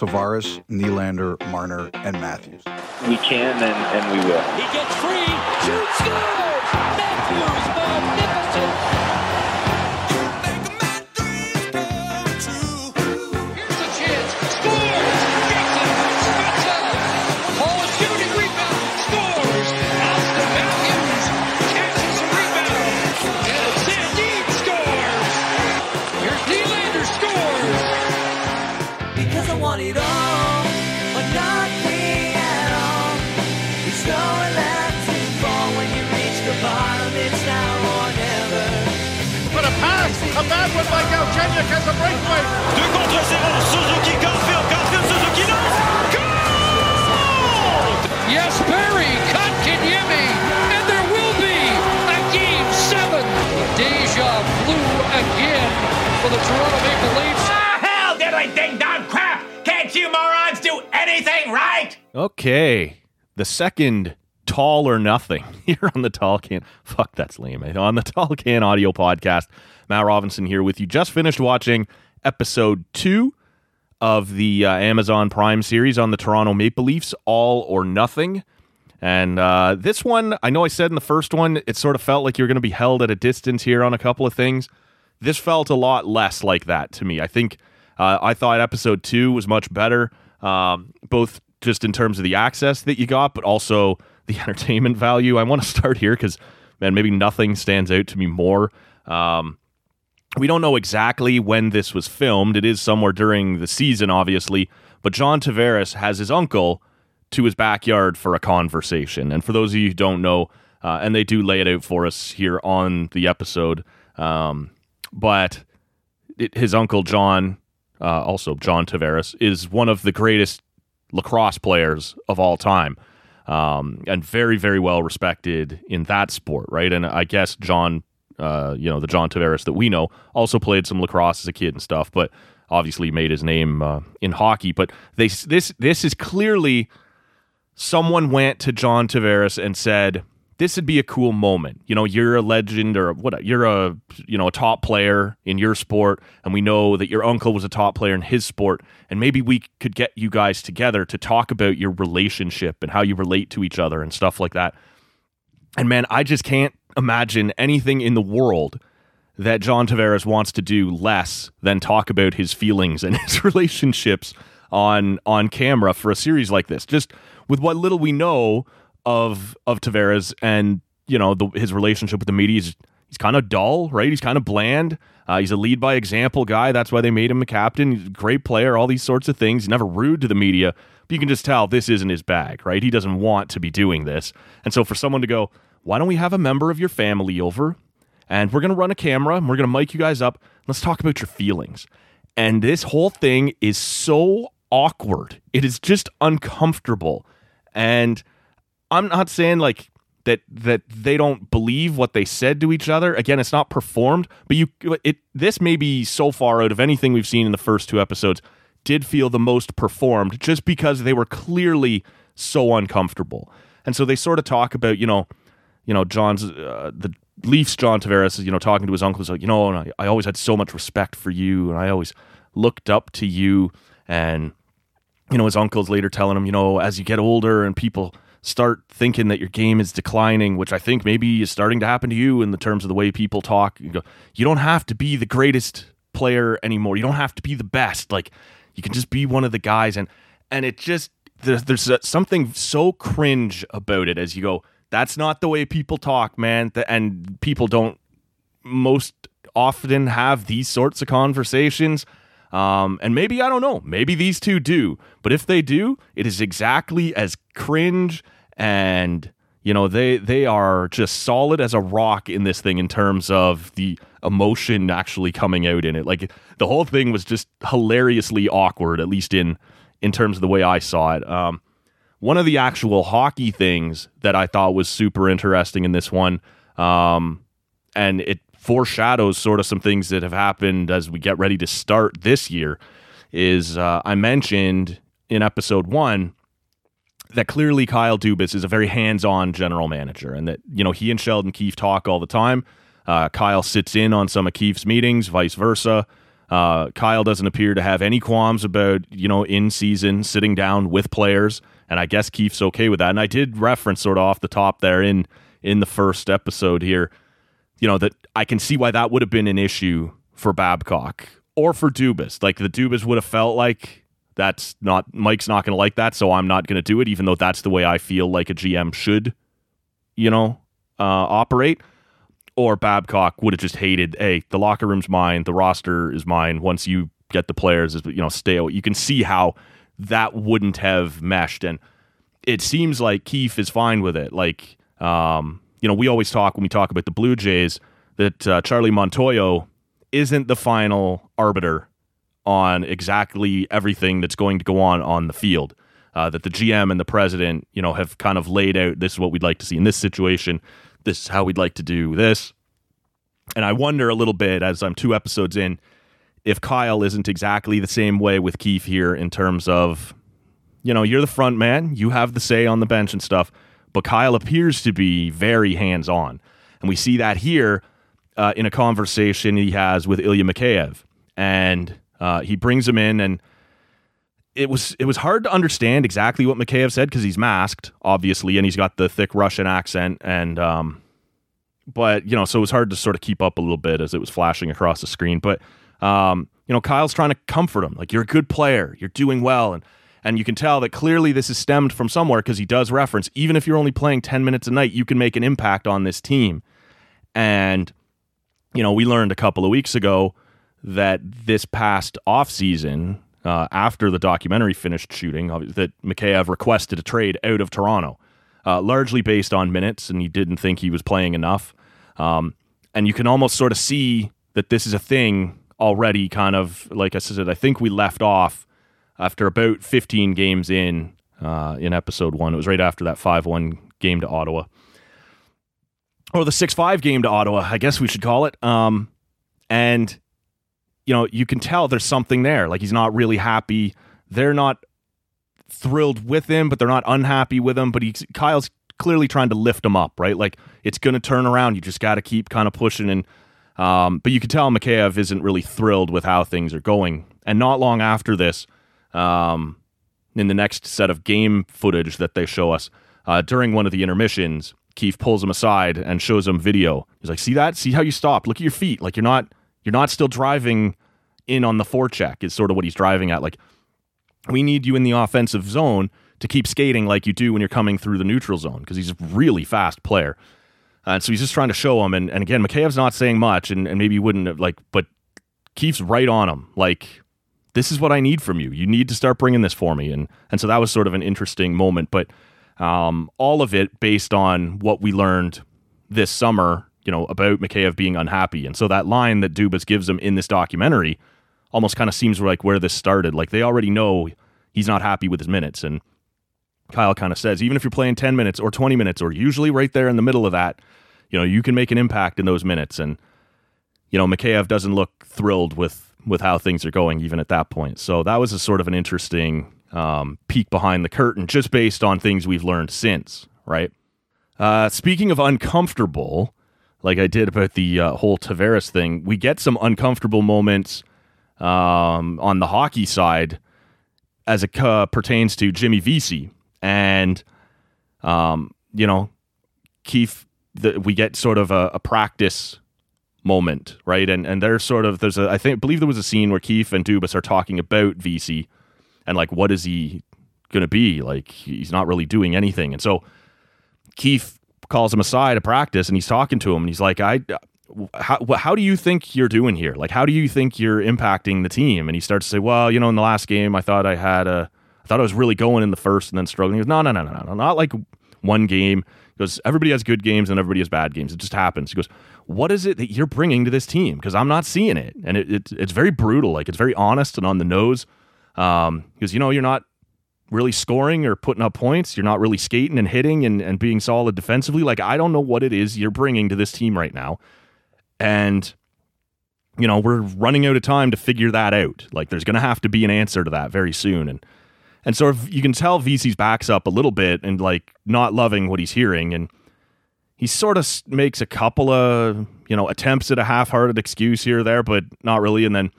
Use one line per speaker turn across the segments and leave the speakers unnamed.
Tavares, Nylander, Marner, and Matthews.
We can and, and we will.
He gets free, shoots, scores! Matthews,
But a pass, a bad one by Galchenyuk has a breakaway.
2 contre 0, Suzuki, Caufield, Caufield, Suzuki lance. Goal!
Yes, Barry, Kotkaniemi, and there will be a game seven. Deja vu again for the Toronto Maple Leafs.
Ah, hell, did I ding dong crap! Can't you morons do anything right?
Okay. The second tall or nothing here on the Tall Can. Fuck, that's lame. eh? On the Tall Can audio podcast. Matt Robinson here with you. Just finished watching episode two of the uh, Amazon Prime series on the Toronto Maple Leafs, All or Nothing. And uh, this one, I know I said in the first one, it sort of felt like you're going to be held at a distance here on a couple of things. This felt a lot less like that to me. I think uh, I thought episode two was much better, um, both just in terms of the access that you got, but also the entertainment value. I want to start here because, man, maybe nothing stands out to me more. Um, we don't know exactly when this was filmed. It is somewhere during the season, obviously. But John Tavares has his uncle to his backyard for a conversation. And for those of you who don't know, uh, and they do lay it out for us here on the episode, um, but it, his uncle John, uh, also John Tavares, is one of the greatest lacrosse players of all time. Um, and very, very well respected in that sport, right? And I guess John uh, you know, the John Tavares that we know, also played some lacrosse as a kid and stuff, but obviously made his name uh, in hockey. But they this this is clearly someone went to John Tavares and said, "This would be a cool moment. You know, you're a legend or what? You're a you know a top player in your sport, and we know that your uncle was a top player in his sport, and maybe we could get you guys together to talk about your relationship and how you relate to each other and stuff like that." And man, I just can't imagine anything in the world that John Tavares wants to do less than talk about his feelings and his relationships on on camera for a series like this. Just with what little we know of of Tavares and you know the, his relationship with the media, he's, he's kind of dull, right? He's kind of bland. Uh, he's a lead by example guy. That's why they made him a captain. He's a great player. All these sorts of things. He's never rude to the media. But you can just tell this isn't his bag, right? He doesn't want to be doing this. And so for someone to go, why don't we have a member of your family over and we're going to run a camera and we're going to mic you guys up. Let's talk about your feelings. And this whole thing is so awkward. It is just uncomfortable. And I'm not saying like that that they don't believe what they said to each other. Again, it's not performed, but you it this may be so far out of anything we've seen in the first two episodes did feel the most performed just because they were clearly so uncomfortable. And so they sort of talk about, you know, you know, John's uh, the Leafs John Tavares, is, you know, talking to his uncle, is like, you know, I, I always had so much respect for you, and I always looked up to you. And you know, his uncle's later telling him, you know, as you get older and people start thinking that your game is declining, which I think maybe is starting to happen to you in the terms of the way people talk. You go, you don't have to be the greatest player anymore. You don't have to be the best. Like you can just be one of the guys, and and it just there's, there's something so cringe about it as you go, that's not the way people talk, man. And people don't most often have these sorts of conversations. Um, and maybe, I don't know, maybe these two do. But if they do, it is exactly as cringe and you know they they are just solid as a rock in this thing in terms of the emotion actually coming out in it like the whole thing was just hilariously awkward at least in in terms of the way i saw it um, one of the actual hockey things that i thought was super interesting in this one um, and it foreshadows sort of some things that have happened as we get ready to start this year is uh, i mentioned in episode one that clearly Kyle Dubas is a very hands-on general manager, and that you know he and Sheldon Keefe talk all the time. Uh, Kyle sits in on some of Keefe's meetings, vice versa. Uh, Kyle doesn't appear to have any qualms about you know in season sitting down with players, and I guess Keefe's okay with that. And I did reference sort of off the top there in in the first episode here, you know that I can see why that would have been an issue for Babcock or for Dubas. Like the Dubas would have felt like that's not Mike's not going to like that, so I'm not going to do it, even though that's the way I feel like a GM should, you know, uh, operate. Or Babcock would have just hated, hey, the locker room's mine, the roster is mine. Once you get the players, is you know, stay. Away. You can see how that wouldn't have meshed, and it seems like Keefe is fine with it. Like, um, you know, we always talk when we talk about the Blue Jays that uh, Charlie Montoyo isn't the final arbiter on exactly everything that's going to go on on the field. Uh, that the GM and the president, you know, have kind of laid out. This is what we'd like to see in this situation. This is how we'd like to do this. And I wonder a little bit as I'm two episodes in, if Kyle isn't exactly the same way with Keefe here in terms of, you know, you're the front man, you have the say on the bench and stuff, but Kyle appears to be very hands on. And we see that here uh, in a conversation he has with Ilya Mikheyev. And uh, he brings him in, and it was it was hard to understand exactly what Mikheyev said because he's masked, obviously, and he's got the thick Russian accent, and um, but you know, so it was hard to sort of keep up a little bit as it was flashing across the screen. But um, you know, Kyle's trying to comfort him, like you're a good player, you're doing well, and and you can tell that clearly this is stemmed from somewhere because he does reference even if you're only playing 10 minutes a night you can make an impact on this team and you know we learned a couple of weeks ago that this past off season, uh, after the documentary finished shooting, that Mikheyev requested a trade out of Toronto, uh, largely based on minutes, and he didn't think he was playing enough. Um, and you can almost sort of see that this is a thing already, kind of like I said. I think we left off after about 15 games in uh, in episode one. It was right after that 5-1 game to Ottawa, or the 6-5 game to Ottawa, I guess we should call it. Um, and you know, you can tell there's something there. Like he's not really happy. They're not thrilled with him, but they're not unhappy with him. But he, Kyle's clearly trying to lift him up, right? Like it's going to turn around. You just got to keep kind of pushing. And um, but you can tell Mikheyev isn't really thrilled with how things are going. And not long after this, um, in the next set of game footage that they show us uh, during one of the intermissions, Keefe pulls him aside and shows him video. He's like, "See that? See how you stopped? Look at your feet. Like you're not." You're not still driving in on the forecheck, is sort of what he's driving at. Like, we need you in the offensive zone to keep skating like you do when you're coming through the neutral zone because he's a really fast player. Uh, and so he's just trying to show him. And, and again, Mikheyev's not saying much, and, and maybe he wouldn't have, like, but Keefe's right on him. Like, this is what I need from you. You need to start bringing this for me. And, and so that was sort of an interesting moment. But um, all of it based on what we learned this summer you know, about Mikheyev being unhappy. And so that line that Dubas gives him in this documentary almost kind of seems like where this started. Like they already know he's not happy with his minutes. And Kyle kind of says, even if you're playing 10 minutes or 20 minutes, or usually right there in the middle of that, you know, you can make an impact in those minutes. And, you know, Mikheyev doesn't look thrilled with, with how things are going even at that point. So that was a sort of an interesting um, peek behind the curtain just based on things we've learned since, right? Uh, speaking of uncomfortable, like I did about the uh, whole Tavares thing, we get some uncomfortable moments um, on the hockey side as it uh, pertains to Jimmy Vesey. And, um, you know, Keefe, the, we get sort of a, a, practice moment, right? And and there's sort of, there's a, I think, believe there was a scene where Keefe and Dubas are talking about Vesey and like, what is he to be? Like he's not really doing anything. And so Keefe calls him aside to practice and he's talking to him and he's like, I, uh, how, how do you think you're doing here? Like, how do you think you're impacting the team? And he starts to say, well, you know, in the last game, I thought I had a, I thought I was really going in the first and then struggling. He goes, no, no, no, no, no, not like one game. He goes, everybody has good games and everybody has bad games. It just happens. He goes, what is it that you're bringing to this team? Because I'm not seeing it. And it, it, it's very brutal. Like, it's very honest and on the nose. Um, because, you know, you're not really scoring or putting up points. You're not really skating and hitting and, and being solid defensively. Like, I don't know what it is you're bringing to this team right now. And, you know, we're running out of time to figure that out. Like, there's going to have to be an answer to that very soon. And, and so you can tell Vesey's backs up a little bit and like not loving what he's hearing. And he sort of makes a couple of, you know, attempts at a half hearted excuse here or there, but not really. And then,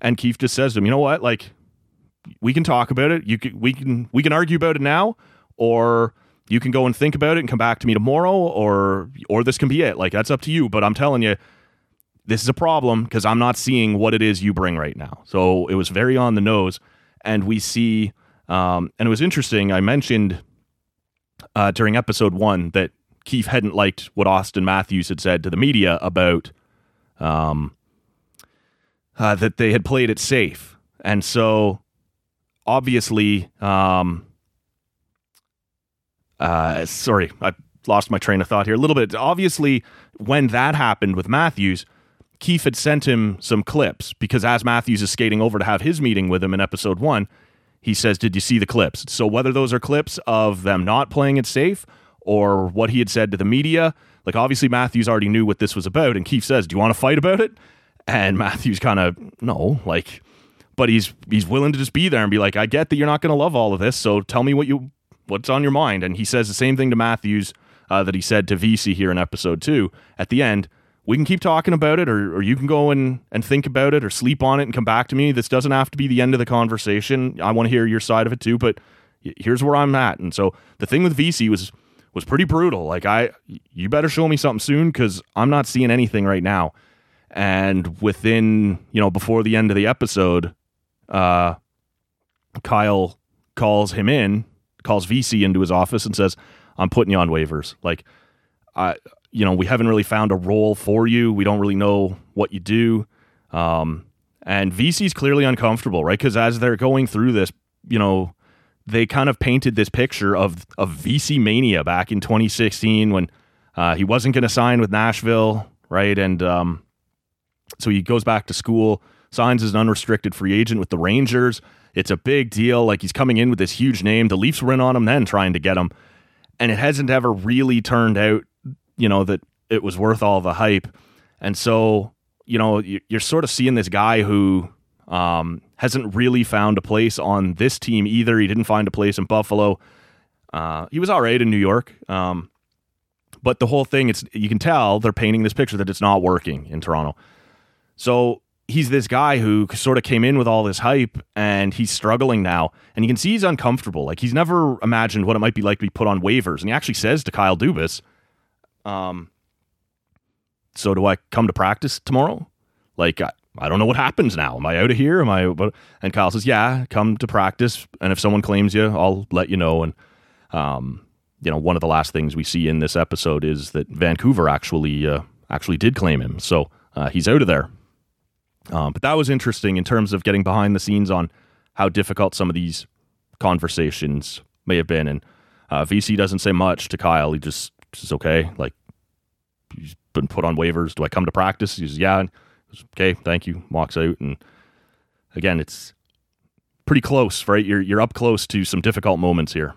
and Keefe just says to him, you know what? Like, we can talk about it. You can, we can, we can argue about it now, or you can go and think about it and come back to me tomorrow, or, or this can be it. Like, that's up to you. But I'm telling you, this is a problem because I'm not seeing what it is you bring right now. So it was very on the nose. And we see, um, and it was interesting. I mentioned uh, during episode one that Keefe hadn't liked what Auston Matthews had said to the media about um, uh, that they had played it safe. And so obviously, um, uh, sorry, I lost my train of thought here a little bit. Obviously, when that happened with Matthews, Keefe had sent him some clips because as Matthews is skating over to have his meeting with him in episode one, he says, Did you see the clips? So whether those are clips of them not playing it safe or what he had said to the media, like obviously Matthews already knew what this was about. And Keefe says, Do you want to fight about it? And Matthews kind of, no, like, but he's he's willing to just be there and be like, I get that you're not going to love all of this, so tell me what you what's on your mind. And he says the same thing to Matthews uh, that he said to Vesey here in episode two. At the end, we can keep talking about it, or, or you can go and, and think about it, or sleep on it and come back to me. This doesn't have to be the end of the conversation. I want to hear your side of it too, but here's where I'm at. And so the thing with Vesey was was pretty brutal. Like I, you better show me something soon because I'm not seeing anything right now. And within, you know, before the end of the episode, uh, Kyle calls him in, calls Vesey into his office and says, I'm putting you on waivers. Like, I, you know, we haven't really found a role for you. We don't really know what you do. Um, and Vesey's clearly uncomfortable, right? Because as they're going through this, you know, they kind of painted this picture of of Vesey mania back in 2016 when uh, he wasn't going to sign with Nashville, right? And um, so he goes back to school signs as an unrestricted free agent with the Rangers. It's a big deal. Like he's coming in with this huge name. The Leafs were in on him then trying to get him. And it hasn't ever really turned out, you know, that it was worth all the hype. And so, you know, you're sort of seeing this guy who um, hasn't really found a place on this team either. He didn't find a place in Buffalo. Uh, he was all right in New York. Um, but the whole thing, it's you can tell they're painting this picture that it's not working in Toronto. So he's this guy who sort of came in with all this hype and he's struggling now. And you can see he's uncomfortable. Like he's never imagined what it might be like to be put on waivers. And he actually says to Kyle Dubas, um, so do I come to practice tomorrow? Like, I, I don't know what happens now. Am I out of here? Am I? And Kyle says, yeah, come to practice. And if someone claims you, I'll let you know. And, um, you know, one of the last things we see in this episode is that Vancouver actually, uh, actually did claim him. So uh, he's out of there. Um, but that was interesting in terms of getting behind the scenes on how difficult some of these conversations may have been. And uh, Vesey doesn't say much to Kyle. He just says, okay, like, he's been put on waivers. Do I come to practice? He says, yeah. Says, okay, thank you. Walks out. And again, it's pretty close, right? You're, you're up close to some difficult moments here.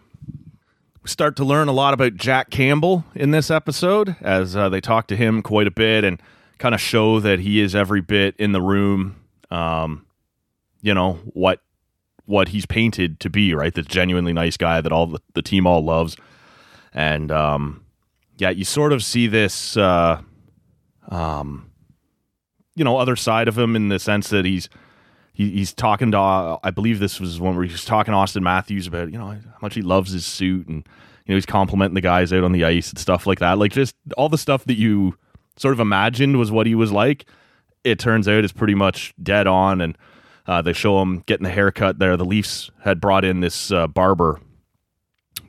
We start to learn a lot about Jack Campbell in this episode as uh, they talk to him quite a bit. And kind of show that he is every bit in the room. Um, you know what what he's painted to be, right? This genuinely nice guy that all the, the team all loves, and um, yeah, you sort of see this, uh, um, you know, other side of him in the sense that he's he, he's talking to uh, I believe this was one where he's talking to Auston Matthews about you know how much he loves his suit and you know he's complimenting the guys out on the ice and stuff like that, like just all the stuff that you sort of imagined was what he was like, it turns out is pretty much dead on. And Uh, they show him getting the haircut there. The Leafs had brought in this uh, barber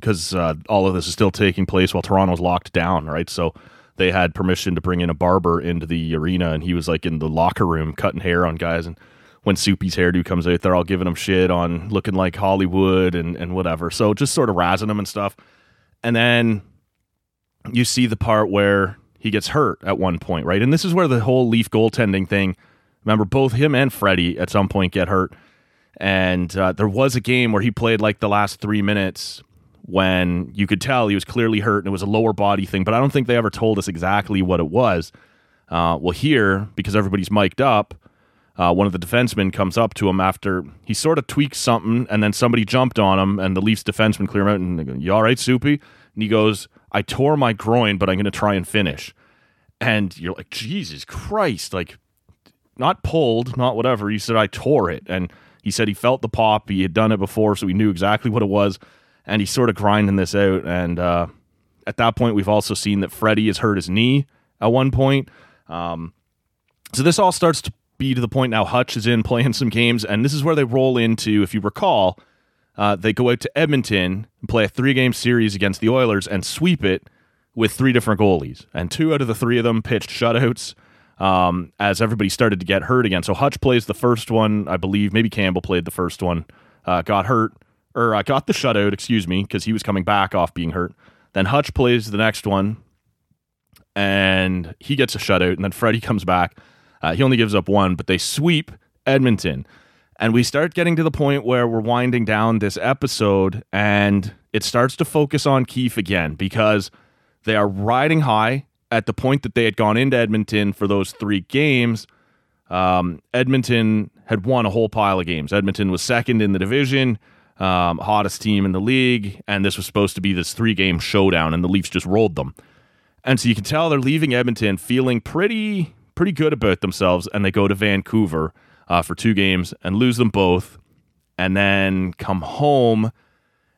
because uh, all of this is still taking place while Toronto's locked down, right? So they had permission to bring in a barber into the arena, and he was like in the locker room cutting hair on guys. And when Soupy's hairdo comes out, they're all giving him shit on looking like Hollywood and, and whatever. So just sort of razzing him and stuff. And then you see the part where he gets hurt at one point, right? And this is where the whole Leaf goaltending thing. Remember, both him and Freddie at some point get hurt. And uh, there was a game where he played like the last three minutes when you could tell he was clearly hurt and it was a lower body thing, but I don't think they ever told us exactly what it was. Uh, well, here, because everybody's mic'd up, uh, one of the defensemen comes up to him after he sort of tweaks something, and then somebody jumped on him, and the Leafs defenseman clear him out, and they go, You all right, Soupy? And he goes, I tore my groin, but I'm going to try and finish. And you're like, Jesus Christ. Like, not pulled, not whatever. He said, I tore it. And he said he felt the pop. He had done it before, so he knew exactly what it was. And he's sort of grinding this out. And uh, at that point, we've also seen that Freddie has hurt his knee at one point. Um, so this all starts to be to the point now Hutch is in playing some games. And this is where they roll into, if you recall, uh, they go out to Edmonton and play a three game series against the Oilers and sweep it with three different goalies. And two out of the three of them pitched shutouts um, as everybody started to get hurt again. So Hutch plays the first one, I believe. Maybe Campbell played the first one, uh, got hurt, or uh, got the shutout, excuse me, because he was coming back off being hurt. Then Hutch plays the next one, and he gets a shutout. And then Freddie comes back. Uh, he only gives up one, but they sweep Edmonton. And we start getting to the point where we're winding down this episode and it starts to focus on Keefe again because they are riding high at the point that they had gone into Edmonton for those three games. Um, Edmonton had won a whole pile of games. Edmonton was second in the division, um, hottest team in the league, and this was supposed to be this three game showdown, and the Leafs just rolled them. And so you can tell they're leaving Edmonton feeling pretty pretty good about themselves, and they go to Vancouver uh, for two games and lose them both, and then come home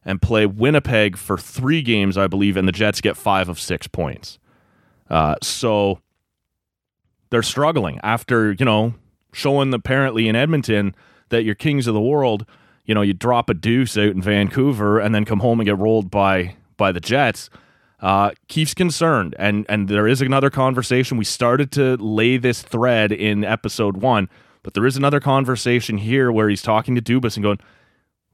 and play Winnipeg for three games, I believe, and the Jets get five of six points. Uh, so they're struggling after, you know, showing apparently in Edmonton that you're kings of the world. You know, you drop a deuce out in Vancouver and then come home and get rolled by by the Jets. Uh, Keefe's concerned, and and there is another conversation. We started to lay this thread in episode one but there is another conversation here where he's talking to Dubas and going,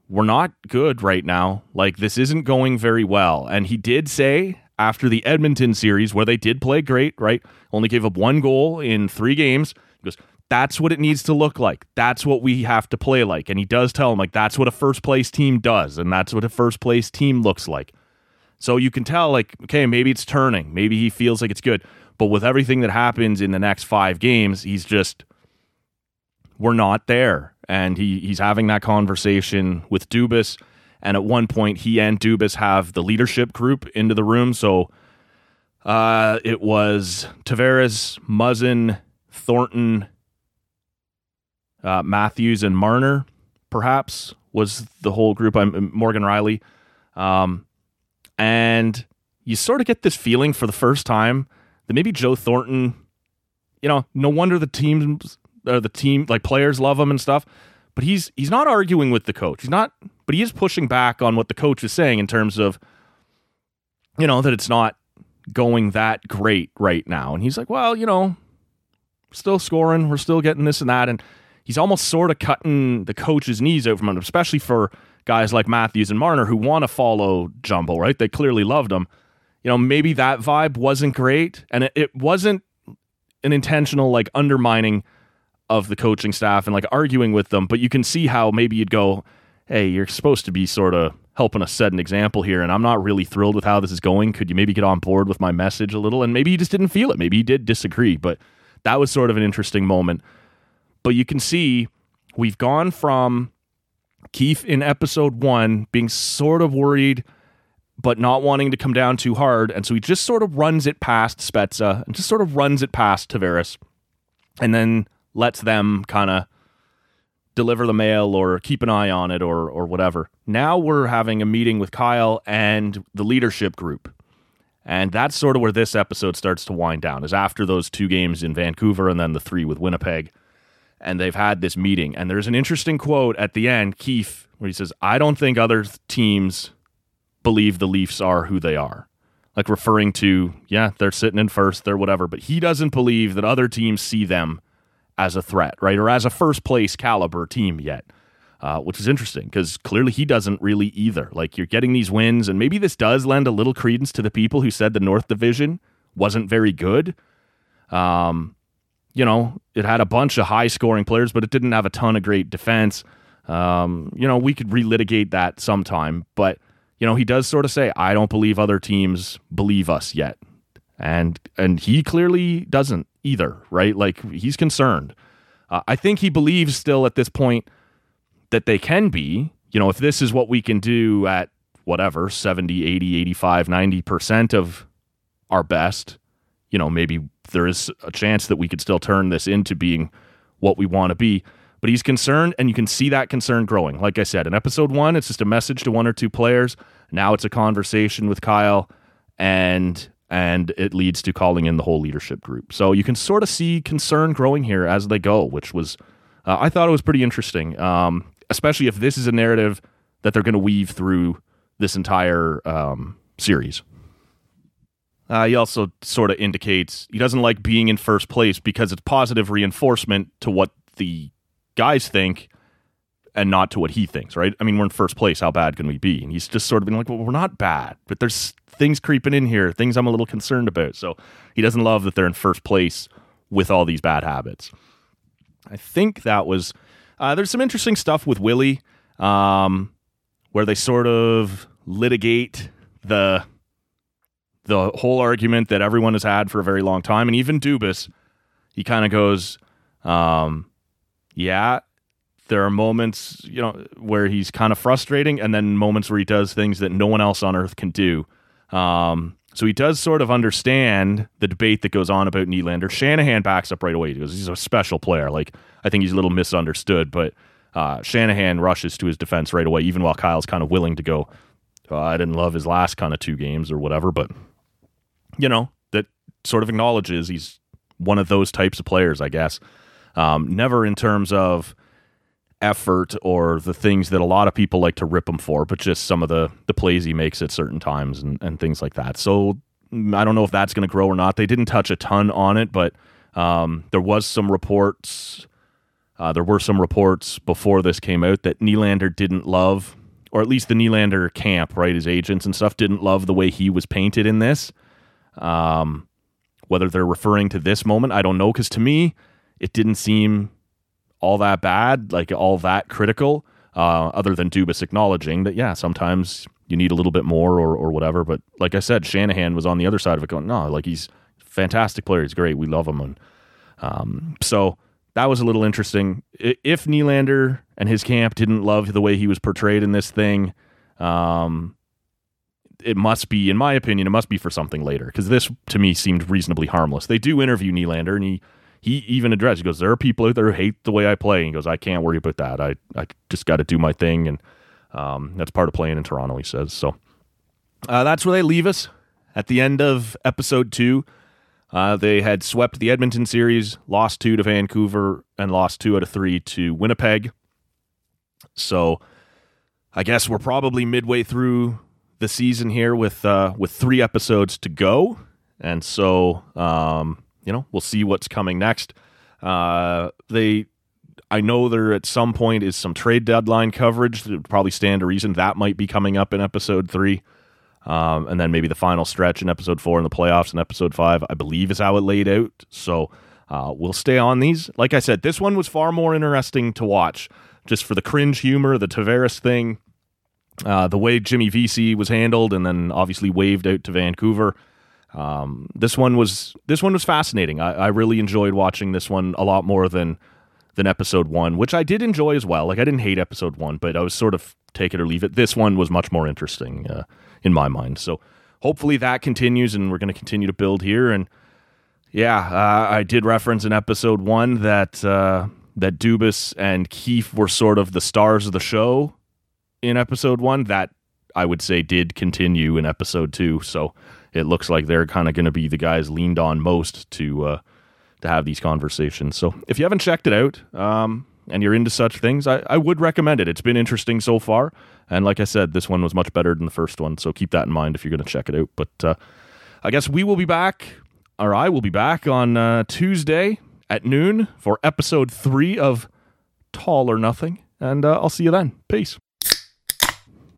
We're not good right now. Like, this isn't going very well. And he did say after the Edmonton series, where they did play great, right? Only gave up one goal in three games. He goes, That's what it needs to look like. That's what we have to play like. And he does tell him, like, that's what a first place team does. And that's what a first place team looks like. So you can tell, like, okay, maybe it's turning. Maybe he feels like it's good. But with everything that happens in the next five games, he's just we're not there. And he he's having that conversation with Dubas. And at one point, he and Dubas have the leadership group into the room. So uh, it was Tavares, Muzzin, Thornton, uh, Matthews, and Marner, perhaps, was the whole group. I'm Morgan Rielly, Um, and you sort of get this feeling for the first time that maybe Joe Thornton, you know, no wonder the team's uh, the team like players love him and stuff. But he's he's not arguing with the coach. He's not, but he is pushing back on what the coach is saying in terms of, you know, that it's not going that great right now. And he's like, well, you know, still scoring, we're still getting this and that, and he's almost sort of cutting the coach's knees out from him, especially for guys like Matthews and Marner who want to follow Jumbo, right? They clearly loved him. You know, maybe that vibe wasn't great, and it, it wasn't an intentional like undermining of the coaching staff and like arguing with them, but you can see how maybe you'd go, hey, you're supposed to be sort of helping us set an example here, and I'm not really thrilled with how this is going. Could you maybe get on board with my message a little? And maybe he just didn't feel it. Maybe he did disagree, but that was sort of an interesting moment. But you can see we've gone from Keefe in episode one being sort of worried, but not wanting to come down too hard. And so he just sort of runs it past Spezza and just sort of runs it past Tavares. And then lets them kind of deliver the mail or keep an eye on it or or whatever. Now we're having a meeting with Kyle and the leadership group. And that's sort of where this episode starts to wind down is after those two games in Vancouver and then the three with Winnipeg. And they've had this meeting. And there's an interesting quote at the end, Keefe, where he says, I don't think other teams believe the Leafs are who they are. Like referring to, yeah, they're sitting in first, they're whatever, but he doesn't believe that other teams see them as a threat, right? Or as a first place caliber team yet. Uh, which is interesting because clearly he doesn't really either. Like you're getting these wins, and maybe this does lend a little credence to the people who said the North Division wasn't very good. Um, you know, it had a bunch of high scoring players, but it didn't have a ton of great defense. Um, you know, we could relitigate that sometime, but you know, he does sort of say, "I don't believe other teams believe us yet," and and he clearly doesn't either, right? Like he's concerned. Uh, I think he believes still at this point that they can be. You know, if this is what we can do at whatever 70 80 85 90% of our best you know maybe there is a chance that we could still turn this into being what we want to be. But he's concerned, and you can see that concern growing. Like I said, in episode one, it's just a message to one or two players. Now it's a conversation with Kyle, and and it leads to calling in the whole leadership group. So you can sort of see concern growing here as they go, which was uh, I thought it was pretty interesting, um, especially if this is a narrative that they're going to weave through this entire um, series. Uh, he also sort of indicates he doesn't like being in first place because it's positive reinforcement to what the guys think and not to what he thinks, right? I mean, we're in first place. How bad can we be? And he's just sort of been like, well, we're not bad, but there's things creeping in here, things I'm a little concerned about. So he doesn't love that they're in first place with all these bad habits. I think that was, uh, there's some interesting stuff with Willie um, where they sort of litigate the the whole argument that everyone has had for a very long time, and even Dubas, he kind of goes, um, "Yeah, there are moments, you know, where he's kind of frustrating, and then moments where he does things that no one else on earth can do." Um, so he does sort of understand the debate that goes on about Nylander. Shanahan backs up right away. He goes, "He's a special player. Like I think he's a little misunderstood, but." Uh, Shanahan rushes to his defense right away, even while Kyle's kind of willing to go. Oh, I didn't love his last kind of two games or whatever, but you know, that sort of acknowledges he's one of those types of players, I guess. Um, never in terms of effort or the things that a lot of people like to rip him for, but just some of the the plays he makes at certain times and, and things like that. So I don't know if that's going to grow or not. They didn't touch a ton on it, but um, there was some reports. Uh, there were some reports before this came out that Nylander didn't love, or at least the Nylander camp, right? His agents and stuff didn't love the way he was painted in this. Um, whether they're referring to this moment, I don't know. Because to me, it didn't seem all that bad, like all that critical. Uh, other than Dubas acknowledging that, yeah, sometimes you need a little bit more or or whatever. But like I said, Shanahan was on the other side of it, going, no, like he's fantastic player. He's great. We love him. And um, so that was a little interesting. If Nylander and his camp didn't love the way he was portrayed in this thing, um, it must be, in my opinion, it must be for something later because this to me seemed reasonably harmless. They do interview Nylander, and he he even addressed. He goes, "There are people out there who hate the way I play." And he goes, "I can't worry about that. I I just got to do my thing, and um, that's part of playing in Toronto." He says. So uh, that's where they leave us at the end of episode two. Uh, they had swept the Edmonton series, lost two to Vancouver, and lost two out of three to Winnipeg. So I guess we're probably midway through the season here with uh, with three episodes to go, and so um, you know we'll see what's coming next. Uh, they, I know there at some point is some trade deadline coverage that would probably stand to reason that might be coming up in episode three, um, and then maybe the final stretch in episode four in the playoffs in episode five. I believe is how it laid out. So uh, we'll stay on these. Like I said, this one was far more interesting to watch, just for the cringe humor, the Tavares thing uh, the way Jimmy Vesey was handled, and then obviously waved out to Vancouver. Um, this one was this one was fascinating. I, I, really enjoyed watching this one a lot more than than episode one, which I did enjoy as well. Like I didn't hate episode one, but I was sort of take it or leave it. This one was much more interesting uh, in my mind. So hopefully that continues, and we're going to continue to build here. And yeah, uh, I did reference in episode one that uh, that Dubas and Keefe were sort of the stars of the show in episode one, that I would say did continue in episode two. So it looks like they're kind of going to be the guys leaned on most to uh, to have these conversations. So if you haven't checked it out um, and you're into such things, I, I would recommend it. It's been interesting so far. And like I said, this one was much better than the first one. So keep that in mind if you're going to check it out. But uh, I guess we will be back, or I will be back on uh, Tuesday at noon for episode three of Tall or Nothing. And uh, I'll see you then. Peace.